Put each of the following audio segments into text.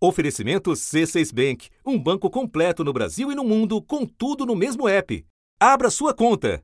Oferecimento C6 Bank, um banco completo no Brasil e no mundo, com tudo no mesmo app. Abra sua conta.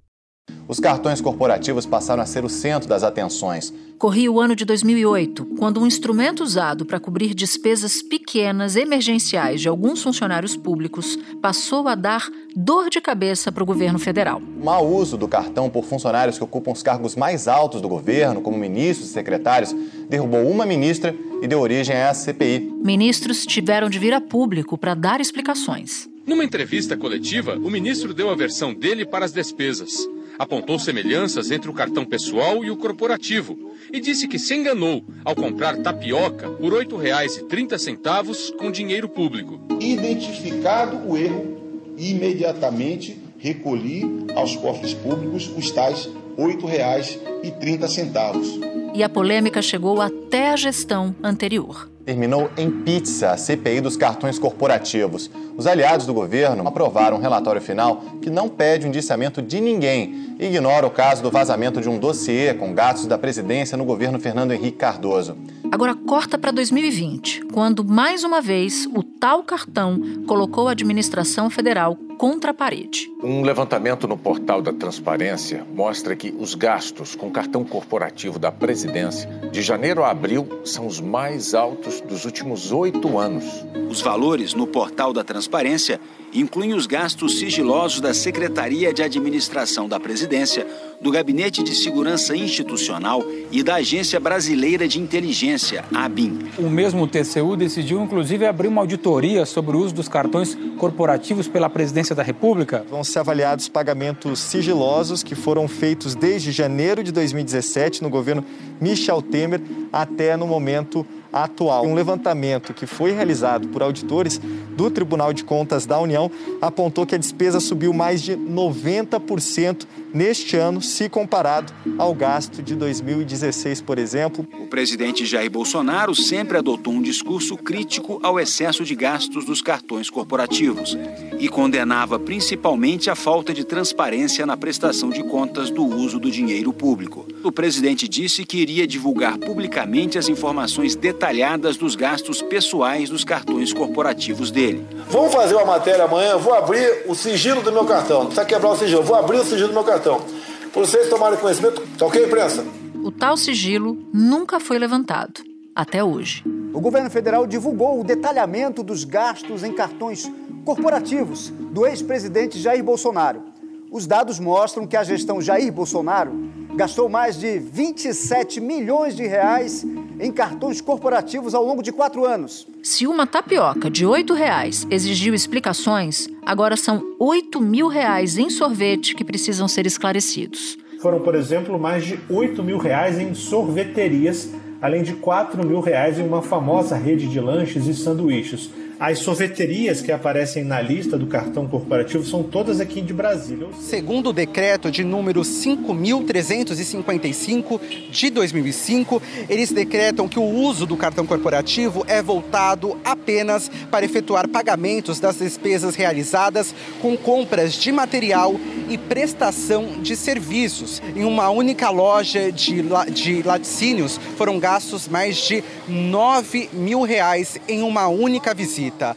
Os cartões corporativos passaram a ser o centro das atenções. Corria o ano de 2008, quando um instrumento usado para cobrir despesas pequenas emergenciais de alguns funcionários públicos passou a dar dor de cabeça para o governo federal. O mau uso do cartão por funcionários que ocupam os cargos mais altos do governo, como ministros e secretários, derrubou uma ministra e deu origem a essa CPI. Ministros tiveram de vir a público para dar explicações. Numa entrevista coletiva, o ministro deu a versão dele para as despesas apontou semelhanças entre o cartão pessoal e o corporativo e disse que se enganou ao comprar tapioca por R$ 8,30 com dinheiro público. Identificado o erro, imediatamente recolhi aos cofres públicos os tais R$ 8,30. E a polêmica chegou até a gestão anterior terminou em pizza a CPI dos cartões corporativos. Os aliados do governo aprovaram um relatório final que não pede o indiciamento de ninguém e ignora o caso do vazamento de um dossiê com gastos da presidência no governo Fernando Henrique Cardoso. Agora corta para 2020, quando mais uma vez o tal cartão colocou a administração federal contra a parede. Um levantamento no portal da Transparência mostra que os gastos com cartão corporativo da presidência de janeiro a abril são os mais altos dos últimos oito anos. Os valores no portal da Transparência incluem os gastos sigilosos da Secretaria de Administração da Presidência, do Gabinete de Segurança Institucional e da Agência Brasileira de Inteligência, ABIN. O mesmo TCU decidiu, inclusive, abrir uma auditoria sobre o uso dos cartões corporativos pela Presidência da República. Vão ser avaliados pagamentos sigilosos que foram feitos desde janeiro de 2017 no governo Michel Temer até no momento atual. Um levantamento que foi realizado por auditores do Tribunal de Contas da União apontou que a despesa subiu mais de 90% neste ano, se comparado ao gasto de 2016, por exemplo. O presidente Jair Bolsonaro sempre adotou um discurso crítico ao excesso de gastos dos cartões corporativos e condenava principalmente a falta de transparência na prestação de contas do uso do dinheiro público. O presidente disse que iria divulgar publicamente as informações detalhadas dos gastos pessoais dos cartões corporativos dele. Vamos fazer uma matéria amanhã, vou abrir o sigilo do meu cartão. Não precisa quebrar o sigilo, vou abrir o sigilo do meu cartão. Para vocês tomarem conhecimento, tá ok, imprensa? O tal sigilo nunca foi levantado, até hoje. O governo federal divulgou o detalhamento dos gastos em cartões corporativos do ex-presidente Jair Bolsonaro. Os dados mostram que a gestão Jair Bolsonaro gastou mais de 27 milhões de reais em cartões corporativos ao longo de quatro anos. Se uma tapioca de R$ reais exigiu explicações, agora são 8 mil reais em sorvete que precisam ser esclarecidos. Foram, por exemplo, mais de 8 mil reais em sorveterias, além de 4 mil reais em uma famosa rede de lanches e sanduíches. As sorveterias que aparecem na lista do cartão corporativo são todas aqui de Brasília. Segundo o decreto de número 5.355 de 2005, eles decretam que o uso do cartão corporativo é voltado apenas para efetuar pagamentos das despesas realizadas com compras de material e prestação de serviços. Em uma única loja de, de laticínios foram gastos mais de 9 mil reais em uma única visita.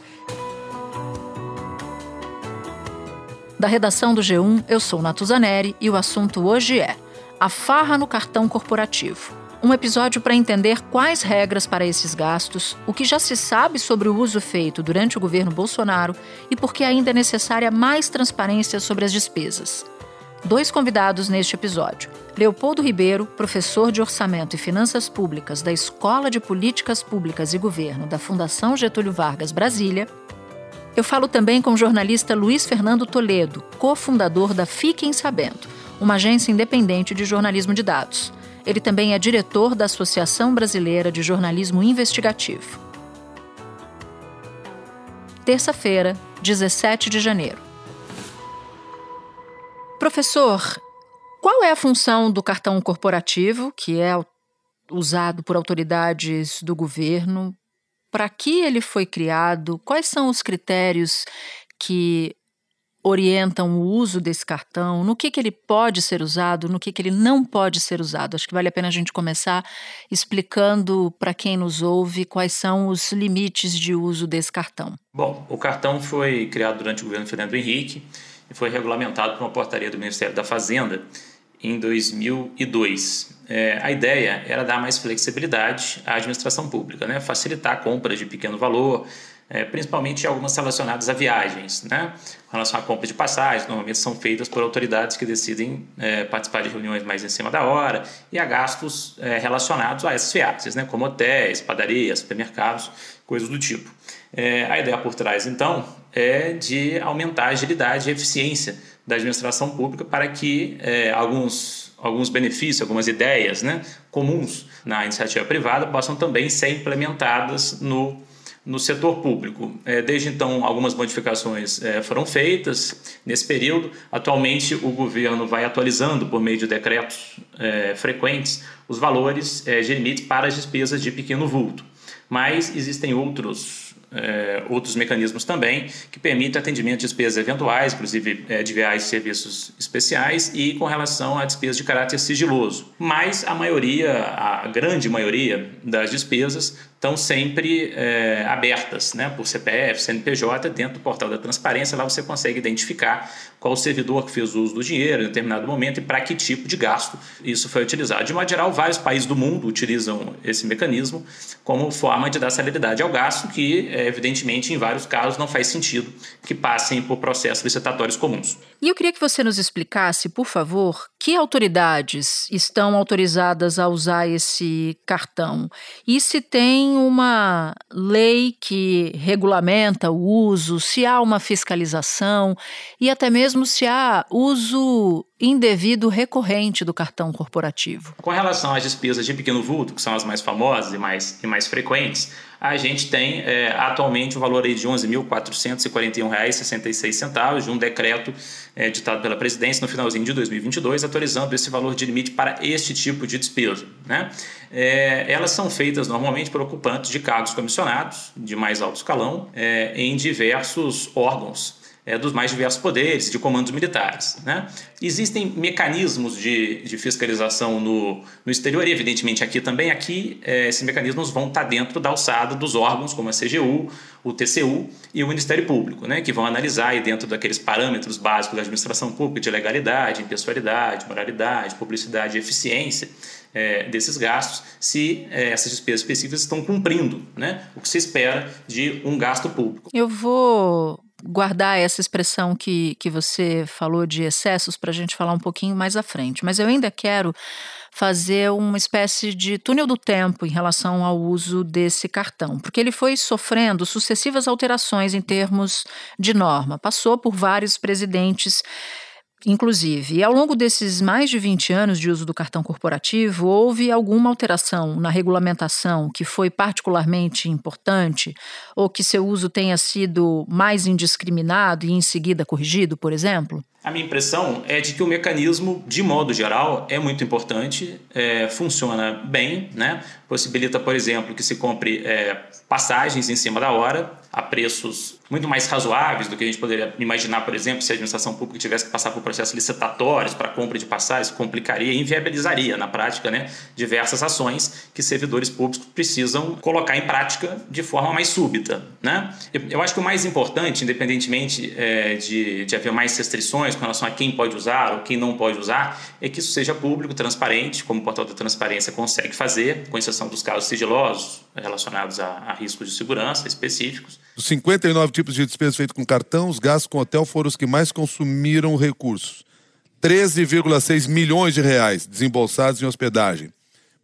Da redação do G1, eu sou Natuzaneri e o assunto hoje é a farra no cartão corporativo. Um episódio para entender quais regras para esses gastos, o que já se sabe sobre o uso feito durante o governo Bolsonaro e por que ainda é necessária mais transparência sobre as despesas. Dois convidados neste episódio. Leopoldo Ribeiro, professor de Orçamento e Finanças Públicas da Escola de Políticas Públicas e Governo da Fundação Getúlio Vargas Brasília. Eu falo também com o jornalista Luiz Fernando Toledo, cofundador da Fiquem Sabendo, uma agência independente de jornalismo de dados. Ele também é diretor da Associação Brasileira de Jornalismo Investigativo. Terça-feira, 17 de janeiro. Professor, qual é a função do cartão corporativo, que é usado por autoridades do governo? Para que ele foi criado? Quais são os critérios que orientam o uso desse cartão, no que, que ele pode ser usado, no que, que ele não pode ser usado. Acho que vale a pena a gente começar explicando para quem nos ouve quais são os limites de uso desse cartão. Bom, o cartão foi criado durante o governo Fernando Henrique e foi regulamentado por uma portaria do Ministério da Fazenda em 2002. É, a ideia era dar mais flexibilidade à administração pública, né? facilitar compras de pequeno valor, é, principalmente algumas relacionadas a viagens. Né? Com relação à compra de passagens, normalmente são feitas por autoridades que decidem é, participar de reuniões mais em cima da hora e a gastos é, relacionados a essas viagens, né? como hotéis, padarias, supermercados, coisas do tipo. É, a ideia por trás, então, é de aumentar a agilidade e eficiência da administração pública para que é, alguns, alguns benefícios, algumas ideias né, comuns na iniciativa privada possam também ser implementadas no, no setor público. É, desde então, algumas modificações é, foram feitas nesse período. Atualmente, o governo vai atualizando, por meio de decretos é, frequentes, os valores de limite para as despesas de pequeno vulto. Mas existem outros outros mecanismos também que permitem atendimento de despesas eventuais, inclusive de viagens e serviços especiais e com relação a despesas de caráter sigiloso. Mas a maioria, a grande maioria das despesas estão sempre é, abertas né, por CPF, CNPJ, dentro do portal da transparência. Lá você consegue identificar qual o servidor que fez uso do dinheiro em determinado momento e para que tipo de gasto isso foi utilizado. De modo geral, vários países do mundo utilizam esse mecanismo como forma de dar celeridade ao gasto, que, é, evidentemente, em vários casos não faz sentido que passem por processos licitatórios comuns. E eu queria que você nos explicasse, por favor, que autoridades estão autorizadas a usar esse cartão e se tem tem uma lei que regulamenta o uso, se há uma fiscalização e até mesmo se há uso indevido recorrente do cartão corporativo. Com relação às despesas de pequeno vulto, que são as mais famosas e mais, e mais frequentes, a gente tem é, atualmente o um valor aí de R$ 11.441,66 de um decreto é, ditado pela presidência no finalzinho de 2022, autorizando esse valor de limite para este tipo de despesa. Né? É, elas são feitas normalmente por ocupantes de cargos comissionados de mais alto escalão é, em diversos órgãos é, dos mais diversos poderes, de comandos militares. Né? Existem mecanismos de, de fiscalização no, no exterior, e evidentemente aqui também. Aqui, é, esses mecanismos vão estar dentro da alçada dos órgãos, como a CGU, o TCU e o Ministério Público, né? que vão analisar dentro daqueles parâmetros básicos da administração pública de legalidade, impessoalidade, moralidade, publicidade e eficiência. É, desses gastos, se é, essas despesas específicas estão cumprindo né, o que se espera de um gasto público. Eu vou guardar essa expressão que, que você falou de excessos para a gente falar um pouquinho mais à frente. Mas eu ainda quero fazer uma espécie de túnel do tempo em relação ao uso desse cartão, porque ele foi sofrendo sucessivas alterações em termos de norma, passou por vários presidentes Inclusive, e ao longo desses mais de 20 anos de uso do cartão corporativo, houve alguma alteração na regulamentação que foi particularmente importante, ou que seu uso tenha sido mais indiscriminado e em seguida corrigido, por exemplo? A minha impressão é de que o mecanismo, de modo geral, é muito importante, é, funciona bem, né? possibilita, por exemplo, que se compre é, passagens em cima da hora, a preços muito mais razoáveis do que a gente poderia imaginar, por exemplo, se a administração pública tivesse que passar por processos licitatórios para compra de passagens, complicaria e inviabilizaria, na prática, né, diversas ações que servidores públicos precisam colocar em prática de forma mais súbita. Né? Eu acho que o mais importante, independentemente é, de, de haver mais restrições com relação a quem pode usar ou quem não pode usar, é que isso seja público, transparente, como o portal da transparência consegue fazer, com exceção dos casos sigilosos relacionados a, a riscos de segurança específicos. Dos 59 tipos de despesas feitas com cartão, os gastos com hotel foram os que mais consumiram recursos. 13,6 milhões de reais desembolsados em hospedagem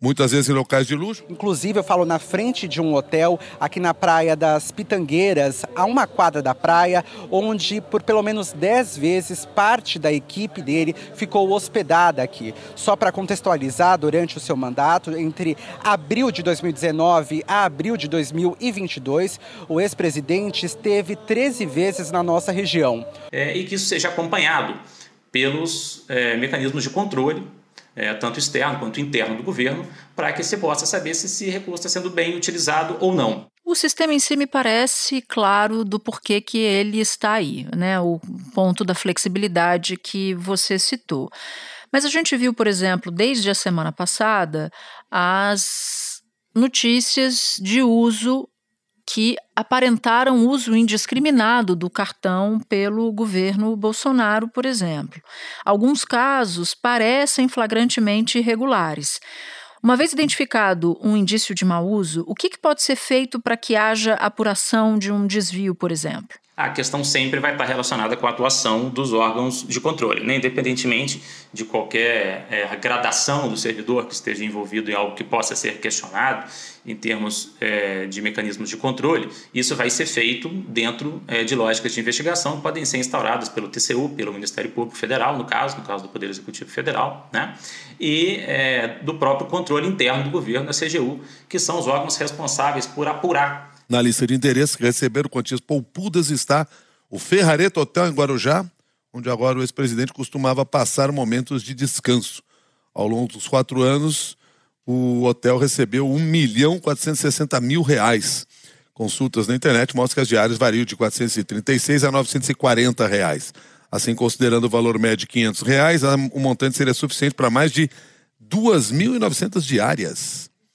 muitas vezes em locais de luxo. Inclusive, eu falo na frente de um hotel, aqui na Praia das Pitangueiras, a uma quadra da praia, onde por pelo menos 10 vezes parte da equipe dele ficou hospedada aqui. Só para contextualizar, durante o seu mandato, entre abril de 2019 a abril de 2022, o ex-presidente esteve 13 vezes na nossa região. É, e que isso seja acompanhado pelos é, mecanismos de controle é, tanto externo quanto interno do governo, para que se possa saber se esse recurso está sendo bem utilizado ou não. O sistema em si me parece claro do porquê que ele está aí, né? O ponto da flexibilidade que você citou. Mas a gente viu, por exemplo, desde a semana passada, as notícias de uso que aparentaram uso indiscriminado do cartão pelo governo Bolsonaro, por exemplo. Alguns casos parecem flagrantemente irregulares. Uma vez identificado um indício de mau uso, o que, que pode ser feito para que haja apuração de um desvio, por exemplo? A questão sempre vai estar relacionada com a atuação dos órgãos de controle, né? independentemente de qualquer é, gradação do servidor que esteja envolvido em algo que possa ser questionado em termos é, de mecanismos de controle, isso vai ser feito dentro é, de lógicas de investigação que podem ser instauradas pelo TCU, pelo Ministério Público Federal, no caso, no caso do Poder Executivo Federal, né? e é, do próprio controle interno do governo, da CGU, que são os órgãos responsáveis por apurar na lista de interesses que receberam quantias poupudas está o Ferrareto Hotel em Guarujá, onde agora o ex-presidente costumava passar momentos de descanso. Ao longo dos quatro anos, o hotel recebeu 1 milhão 460 mil reais. Consultas na internet mostram que as diárias variam de 436 a 940 reais. Assim, considerando o valor médio de 500 reais, o montante seria suficiente para mais de 2.900 diárias.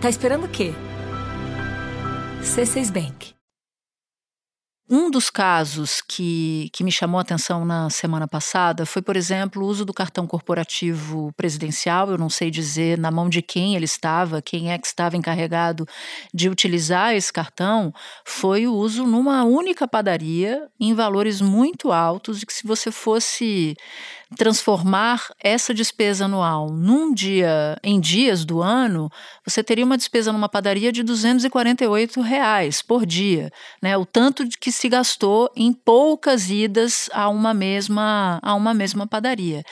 Tá esperando o quê? C6 Bank. Um dos casos que, que me chamou a atenção na semana passada foi, por exemplo, o uso do cartão corporativo presidencial. Eu não sei dizer na mão de quem ele estava, quem é que estava encarregado de utilizar esse cartão. Foi o uso numa única padaria em valores muito altos, e que se você fosse transformar essa despesa anual num dia, em dias do ano, você teria uma despesa numa padaria de 248 reais por dia, né? O tanto que se gastou em poucas idas a uma mesma a uma mesma padaria.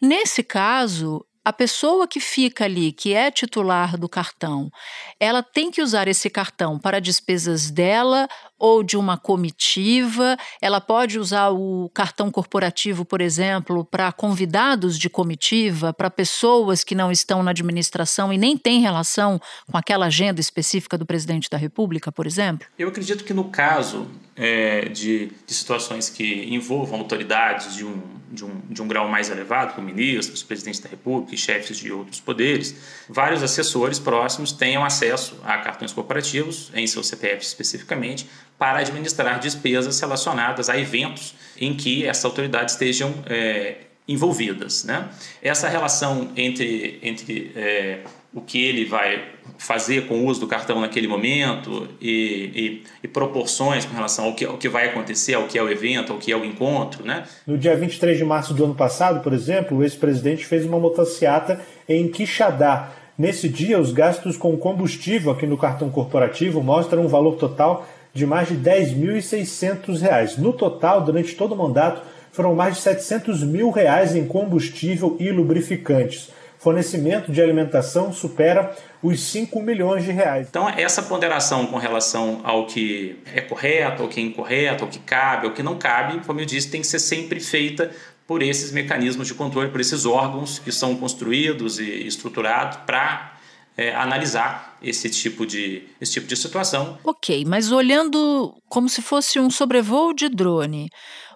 Nesse caso, a pessoa que fica ali, que é titular do cartão, ela tem que usar esse cartão para despesas dela ou de uma comitiva. Ela pode usar o cartão corporativo, por exemplo, para convidados de comitiva, para pessoas que não estão na administração e nem têm relação com aquela agenda específica do presidente da República, por exemplo? Eu acredito que no caso é, de, de situações que envolvam autoridades de um de um, de um grau mais elevado, como ministros, presidentes da República e chefes de outros poderes, vários assessores próximos tenham acesso a cartões corporativos, em seu CPF especificamente, para administrar despesas relacionadas a eventos em que essas autoridades estejam é, envolvidas. Né? Essa relação entre, entre é, o que ele vai fazer com o uso do cartão naquele momento e, e, e, proporções com relação ao que, ao que vai acontecer, ao que é o evento, ao que é o encontro. Né? No dia 23 de março do ano passado, por exemplo, o ex-presidente fez uma motociata em Quixadá. Nesse dia, os gastos com combustível aqui no cartão corporativo mostram um valor total de mais de R$ 10.600. No total, durante todo o mandato, foram mais de 700 mil reais em combustível e lubrificantes fornecimento de alimentação supera os 5 milhões de reais. Então, essa ponderação com relação ao que é correto, ao que é incorreto, ao que cabe, ao que não cabe, como eu disse, tem que ser sempre feita por esses mecanismos de controle, por esses órgãos que são construídos e estruturados para é, analisar esse tipo, de, esse tipo de situação. Ok, mas olhando como se fosse um sobrevoo de drone,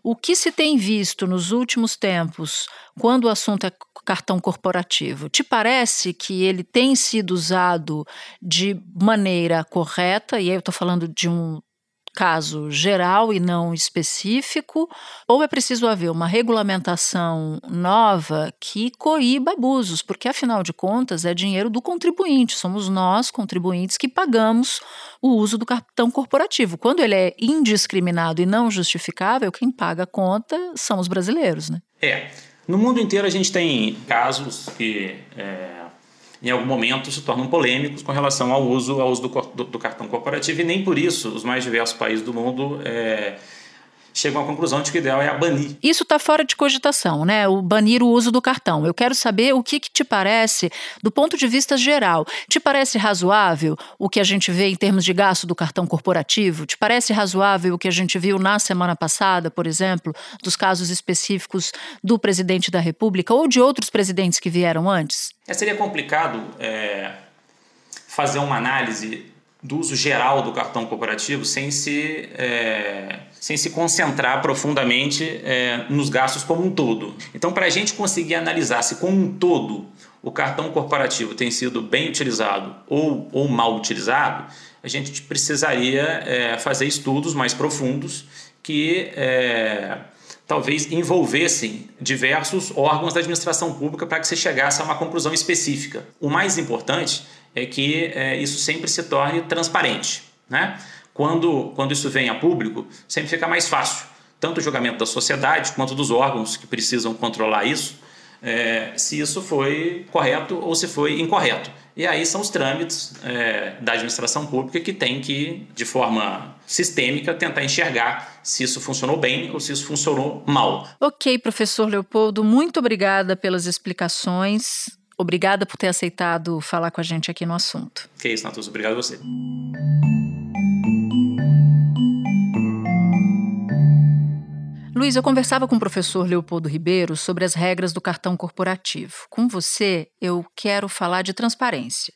o que se tem visto nos últimos tempos quando o assunto é cartão corporativo? Te parece que ele tem sido usado de maneira correta? E aí eu estou falando de um caso geral e não específico, ou é preciso haver uma regulamentação nova que coíba abusos, porque afinal de contas é dinheiro do contribuinte, somos nós, contribuintes, que pagamos o uso do cartão corporativo. Quando ele é indiscriminado e não justificável, quem paga a conta são os brasileiros, né? É. No mundo inteiro a gente tem casos que. É em algum momento se tornam polêmicos com relação ao uso, ao uso do, do, do cartão corporativo e nem por isso os mais diversos países do mundo é, chegam à conclusão de que o ideal é banir. Isso está fora de cogitação, né? O banir o uso do cartão. Eu quero saber o que, que te parece, do ponto de vista geral. Te parece razoável o que a gente vê em termos de gasto do cartão corporativo? Te parece razoável o que a gente viu na semana passada, por exemplo, dos casos específicos do presidente da República ou de outros presidentes que vieram antes? É, seria complicado é, fazer uma análise do uso geral do cartão corporativo sem se, é, sem se concentrar profundamente é, nos gastos como um todo. Então, para a gente conseguir analisar se como um todo o cartão corporativo tem sido bem utilizado ou, ou mal utilizado, a gente precisaria é, fazer estudos mais profundos que é, talvez envolvessem diversos órgãos da administração pública para que se chegasse a uma conclusão específica. O mais importante é que é, isso sempre se torne transparente. Né? Quando, quando isso vem a público, sempre fica mais fácil, tanto o julgamento da sociedade quanto dos órgãos que precisam controlar isso, é, se isso foi correto ou se foi incorreto. E aí são os trâmites é, da administração pública que tem que, de forma sistêmica, tentar enxergar se isso funcionou bem ou se isso funcionou mal. Ok, professor Leopoldo, muito obrigada pelas explicações. Obrigada por ter aceitado falar com a gente aqui no assunto. Que isso, Natuza. Obrigado a você. Luiz, eu conversava com o professor Leopoldo Ribeiro sobre as regras do cartão corporativo. Com você, eu quero falar de transparência.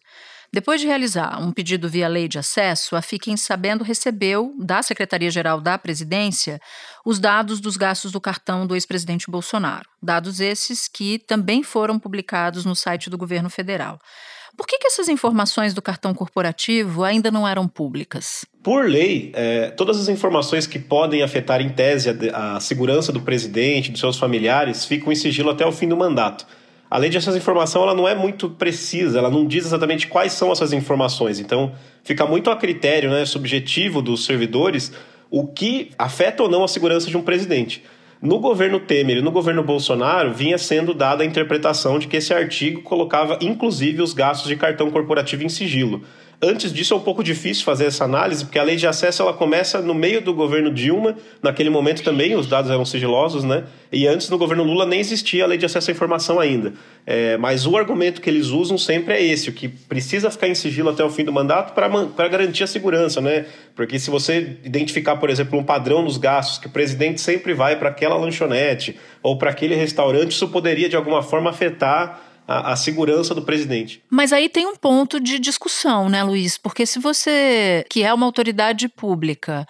Depois de realizar um pedido via lei de acesso, a Fiquem Sabendo recebeu da Secretaria-Geral da Presidência os dados dos gastos do cartão do ex-presidente Bolsonaro. Dados esses que também foram publicados no site do governo federal. Por que, que essas informações do cartão corporativo ainda não eram públicas? Por lei, é, todas as informações que podem afetar em tese a, a segurança do presidente, dos seus familiares, ficam em sigilo até o fim do mandato. Além disso, essa informação ela não é muito precisa, ela não diz exatamente quais são essas informações. Então, fica muito a critério né, subjetivo dos servidores o que afeta ou não a segurança de um presidente. No governo Temer e no governo Bolsonaro, vinha sendo dada a interpretação de que esse artigo colocava inclusive os gastos de cartão corporativo em sigilo. Antes disso é um pouco difícil fazer essa análise, porque a lei de acesso ela começa no meio do governo Dilma, naquele momento também os dados eram sigilosos, né? E antes no governo Lula nem existia a lei de acesso à informação ainda. É, mas o argumento que eles usam sempre é esse, o que precisa ficar em sigilo até o fim do mandato para garantir a segurança, né? Porque se você identificar, por exemplo, um padrão nos gastos, que o presidente sempre vai para aquela lanchonete ou para aquele restaurante, isso poderia de alguma forma afetar a, a, segurança do presidente. Mas aí tem um ponto de discussão, né, Luiz? Porque se você, que é uma autoridade pública,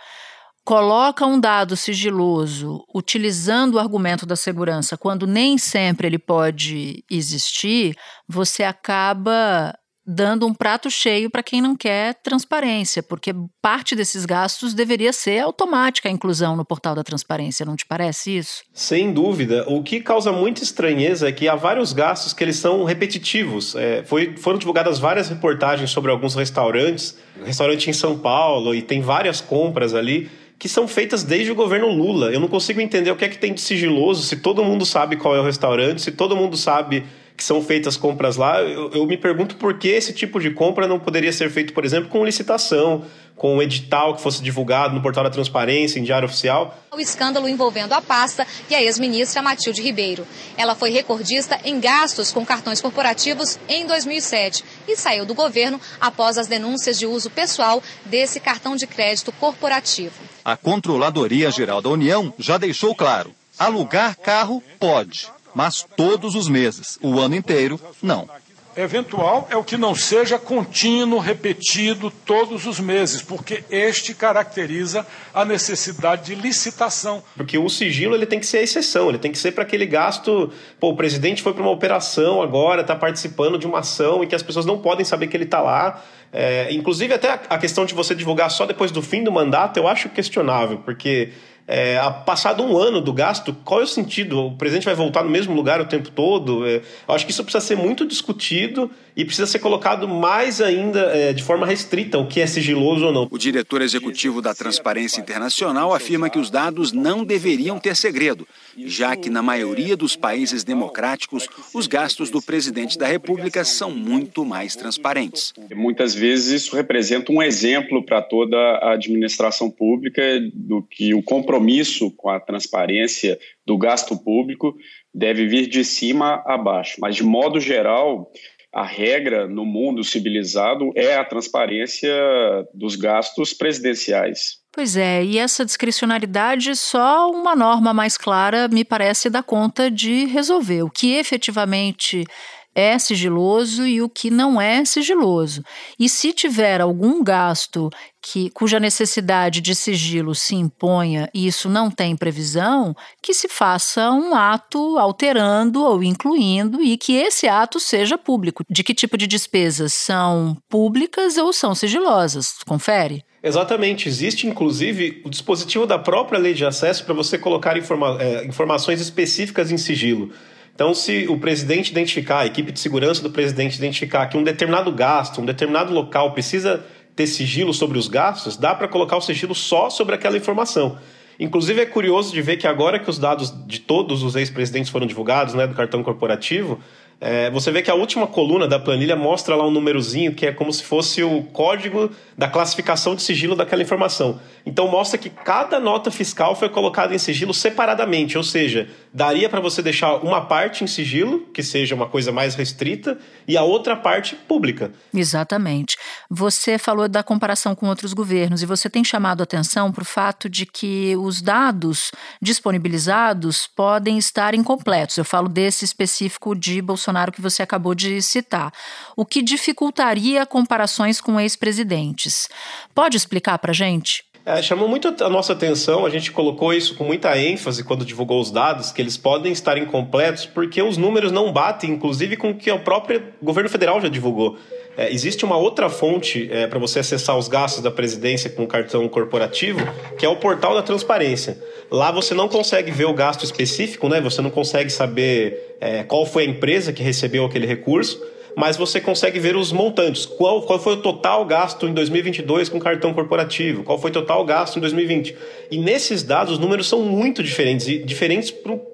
coloca um dado sigiloso utilizando o argumento da segurança, quando nem sempre ele pode existir, você acaba dando um prato cheio para quem não quer transparência, porque parte desses gastos deveria ser automática a inclusão no portal da transparência, não te parece isso? Sem dúvida. O que causa muita estranheza é que há vários gastos que eles são repetitivos. É, foi, foram divulgadas várias reportagens sobre alguns restaurantes, restaurante em São Paulo, e tem várias compras ali que são feitas desde o governo Lula. Eu não consigo entender o que é que tem de sigiloso se todo mundo sabe qual é o restaurante, se todo mundo sabe que são feitas compras lá, eu, eu, me pergunto por que esse tipo de compra não poderia ser feito, por exemplo, com licitação, com um edital que fosse divulgado no portal da transparência, em diário oficial. O escândalo envolvendo a pasta e a ex-ministra Matilde Ribeiro. Ela foi recordista em gastos com cartões corporativos em 2007 e saiu do governo após as denúncias de uso pessoal desse cartão de crédito corporativo. A Controladoria Geral da União já deixou claro: alugar carro pode mas todos os meses, o ano inteiro, não. Eventual é o que não seja contínuo, repetido todos os meses, porque este caracteriza a necessidade de licitação. Porque o sigilo ele tem que ser a exceção, ele tem que ser para aquele gasto. Pô, o presidente foi para uma operação agora, está participando de uma ação e que as pessoas não podem saber que ele está lá. É, inclusive, até a questão de você divulgar só depois do fim do mandato, eu acho questionável, porque É, passado um ano do gasto, qual é o sentido? O presidente vai voltar no mesmo lugar o tempo todo? É, eu acho que isso precisa ser muito discutido e precisa ser colocado mais ainda é, de forma restrita o que é sigiloso ou não. O diretor executivo da Transparência Internacional afirma que os dados não deveriam ter segredo, já que na maioria dos países democráticos os gastos do presidente da República são muito mais transparentes. Muitas vezes isso representa um exemplo para toda a administração pública do que o compromisso compromisso com a transparência do gasto público deve vir de cima a baixo. Mas, de modo geral, a regra no mundo civilizado é a transparência dos gastos presidenciais. Pois é, e essa discricionariedade só uma norma mais clara me parece dar conta de resolver. O que efetivamente é sigiloso e o que não é sigiloso. E se tiver algum gasto que cuja necessidade de sigilo se imponha e isso não tem previsão, que se faça um ato alterando ou incluindo e que esse ato seja público. De que tipo de despesas são públicas ou são sigilosas? Confere. Exatamente. Existe, inclusive, o dispositivo da própria lei de acesso para você colocar informa é, informações específicas em sigilo. Então, se o presidente identificar, a equipe de segurança do presidente identificar que um determinado gasto, um determinado local precisa ter sigilo sobre os gastos, dá para colocar o sigilo só sobre aquela informação. Inclusive, é curioso de ver que agora que os dados de todos os ex-presidentes foram divulgados, né, do cartão corporativo, é, você vê que a última coluna da planilha mostra lá um númerozinho que é como se fosse o código da classificação de sigilo daquela informação. Então mostra que cada nota fiscal foi colocada em sigilo separadamente, ou seja, daria para você deixar uma parte em sigilo, que seja uma coisa mais restrita, e a outra parte pública. Exatamente. Você falou da comparação com outros governos e você tem chamado atenção para o fato de que os dados disponibilizados podem estar incompletos. Eu falo desse específico de Bolsonaro que você acabou de citar, o que dificultaria comparações com ex-presidentes. Pode explicar para gente? É, chamou muito a nossa atenção, a gente colocou isso com muita ênfase quando divulgou os dados, que eles podem estar incompletos porque os números não batem, inclusive, com o que o próprio governo federal já divulgou. É, existe uma outra fonte é, para você acessar os gastos da presidência com cartão corporativo, que é o portal da transparência. Lá você não consegue ver o gasto específico, né? você não consegue saber é, qual foi a empresa que recebeu aquele recurso mas você consegue ver os montantes. Qual, qual foi o total gasto em 2022 com cartão corporativo? Qual foi o total gasto em 2020? E nesses dados, os números são muito diferentes e diferentes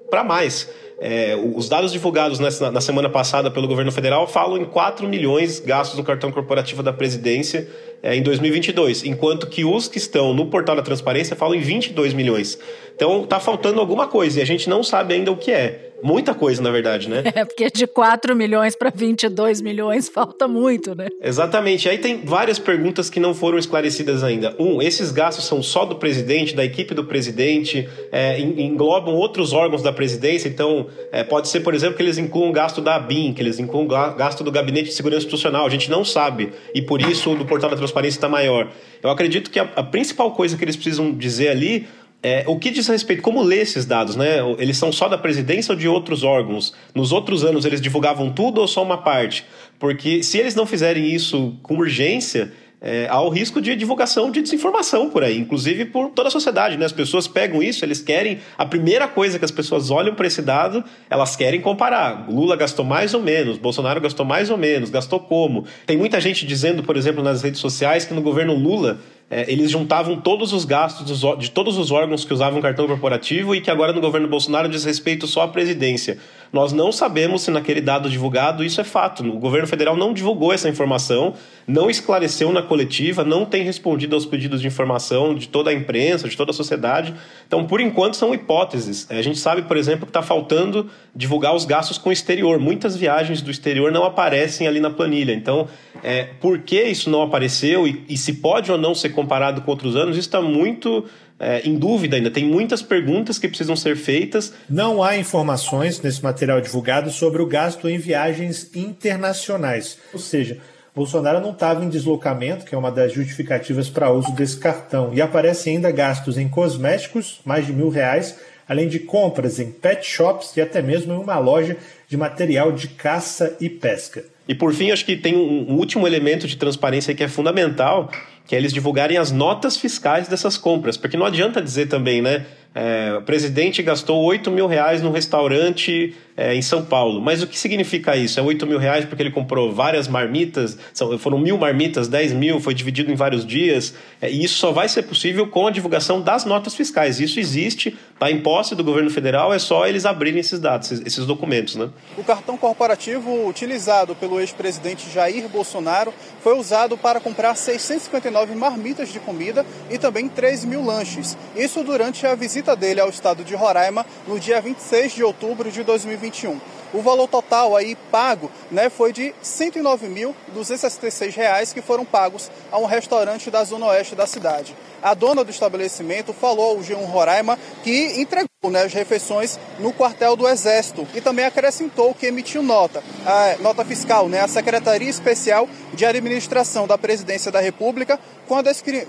para mais. É, os dados divulgados nessa, na semana passada pelo governo federal falam em 4 milhões gastos no cartão corporativo da presidência é, em 2022, enquanto que os que estão no portal da transparência falam em 22 milhões. Então está faltando alguma coisa e a gente não sabe ainda o que é. Muita coisa, na verdade, né? É, porque de 4 milhões para 22 milhões falta muito, né? Exatamente. Aí tem várias perguntas que não foram esclarecidas ainda. Um, esses gastos são só do presidente, da equipe do presidente, é, englobam outros órgãos da presidência. Então, é, pode ser, por exemplo, que eles incluam gasto da ABIN, que eles incluam gasto do Gabinete de Segurança Institucional. A gente não sabe. E por isso o do portal da transparência está maior. Eu acredito que a, a principal coisa que eles precisam dizer ali é, o que diz respeito, como ler esses dados, né? Eles são só da presidência ou de outros órgãos? Nos outros anos eles divulgavam tudo ou só uma parte? Porque se eles não fizerem isso com urgência, é, há o risco de divulgação de desinformação por aí, inclusive por toda a sociedade, né? As pessoas pegam isso, eles querem. A primeira coisa que as pessoas olham para esse dado, elas querem comparar. Lula gastou mais ou menos, Bolsonaro gastou mais ou menos, gastou como? Tem muita gente dizendo, por exemplo, nas redes sociais, que no governo Lula é, eles juntavam todos os gastos dos, de todos os órgãos que usavam cartão corporativo e que agora no governo Bolsonaro diz respeito só à presidência. Nós não sabemos se naquele dado divulgado isso é fato. O governo federal não divulgou essa informação, não esclareceu na coletiva, não tem respondido aos pedidos de informação de toda a imprensa, de toda a sociedade. Então, por enquanto, são hipóteses. A gente sabe, por exemplo, que está faltando divulgar os gastos com o exterior. Muitas viagens do exterior não aparecem ali na planilha. Então, é, por que isso não apareceu e, e se pode ou não ser comparado com outros anos, isso está muito é, em dúvida ainda. Tem muitas perguntas que precisam ser feitas. Não há informações nesse material divulgado sobre o gasto em viagens internacionais. Ou seja, Bolsonaro não estava em deslocamento, que é uma das justificativas para uso desse cartão. E aparecem ainda gastos em cosméticos, mais de mil reais, além de compras em pet shops e até mesmo em uma loja de material de caça e pesca. E por fim, acho que tem um, último elemento de transparência que é fundamental, que é eles divulgarem as notas fiscais dessas compras. Porque não adianta dizer também, né? é, o presidente gastou 8 mil reais num restaurante é, em São Paulo. Mas o que significa isso? É 8 mil reais porque ele comprou várias marmitas, são, foram mil marmitas, 10 mil, foi dividido em vários dias. É, e isso só vai ser possível com a divulgação das notas fiscais. Isso existe, está em posse do governo federal, é só eles abrirem esses dados, esses, esses documentos. Né? O cartão corporativo utilizado pelo ex-presidente Jair Bolsonaro foi usado para comprar 659 marmitas de comida e também 3 mil lanches. Isso durante a visita dele ao estado de Roraima no dia 26 de outubro de 2021. O valor total aí pago né, foi de R$ 109.266 que foram pagos a um restaurante da zona oeste da cidade. A dona do estabelecimento falou ao G1 Roraima que entregou né, as refeições no quartel do Exército e também acrescentou que emitiu nota, a nota fiscal, né, a Secretaria Especial de Administração da Presidência da República com a,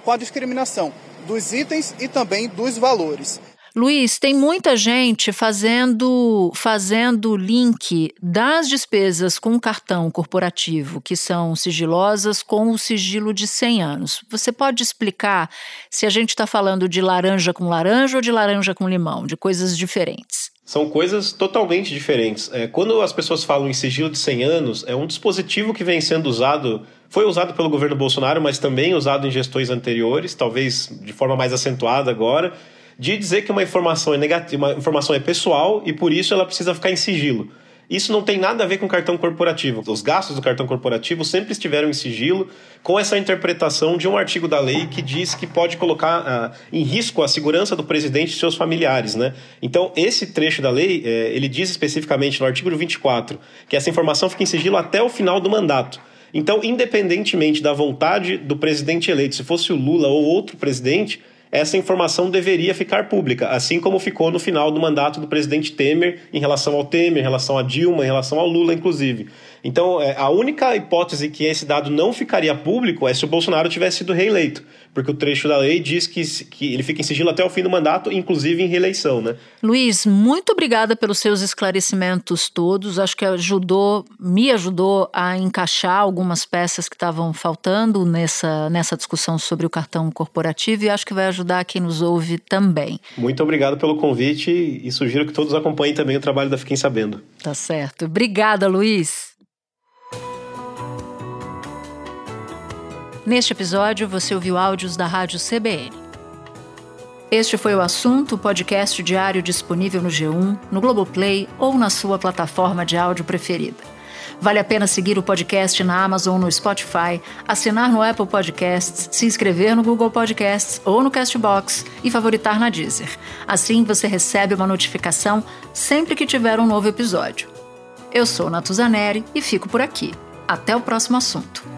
com a discriminação dos itens e também dos valores. Luiz, tem muita gente fazendo fazendo link das despesas com cartão corporativo, que são sigilosas, com o sigilo de 100 anos. Você pode explicar se a gente está falando de laranja com laranja ou de laranja com limão, de coisas diferentes? São coisas totalmente diferentes. É, quando as pessoas falam em sigilo de 100 anos, é um dispositivo que vem sendo usado, foi usado pelo governo Bolsonaro, mas também usado em gestões anteriores, talvez de forma mais acentuada agora de dizer que uma informação é negativa, uma informação é pessoal e por isso ela precisa ficar em sigilo. Isso não tem nada a ver com cartão corporativo. Os gastos do cartão corporativo sempre estiveram em sigilo, com essa interpretação de um artigo da lei que diz que pode colocar ah, em risco a segurança do presidente e seus familiares. Né? Então, esse trecho da lei, eh, ele diz especificamente no artigo 24 que essa informação fica em sigilo até o final do mandato. Então, independentemente da vontade do presidente eleito, se fosse o Lula ou outro presidente, essa informação deveria ficar pública, assim como ficou no final do mandato do presidente Temer, em relação ao Temer, em relação a Dilma, em relação ao Lula, inclusive. Então, é, a única hipótese que esse dado não ficaria público é se o Bolsonaro tivesse sido reeleito, porque o trecho da lei diz que, que ele fica em sigilo até o fim do mandato, inclusive em reeleição, né? Luiz, muito obrigada pelos seus esclarecimentos todos. Acho que ajudou, me ajudou a encaixar algumas peças que estavam faltando nessa, nessa discussão sobre o cartão corporativo e acho que vai ajudar quem nos ouve também. Muito obrigado pelo convite e sugiro que todos acompanhem também o trabalho da Fiquem Sabendo. Tá certo. Obrigada, Luiz. Neste episódio, você ouviu áudios da Rádio CBN. Este foi o assunto, podcast diário disponível no G1, no Globoplay ou na sua plataforma de áudio preferida. Vale a pena seguir o podcast na Amazon no Spotify, assinar no Apple Podcasts, se inscrever no Google Podcasts ou no Castbox e favoritar na Deezer. Assim você recebe uma notificação sempre que tiver um novo episódio. Eu sou Natuzaneri e fico por aqui. Até o próximo assunto.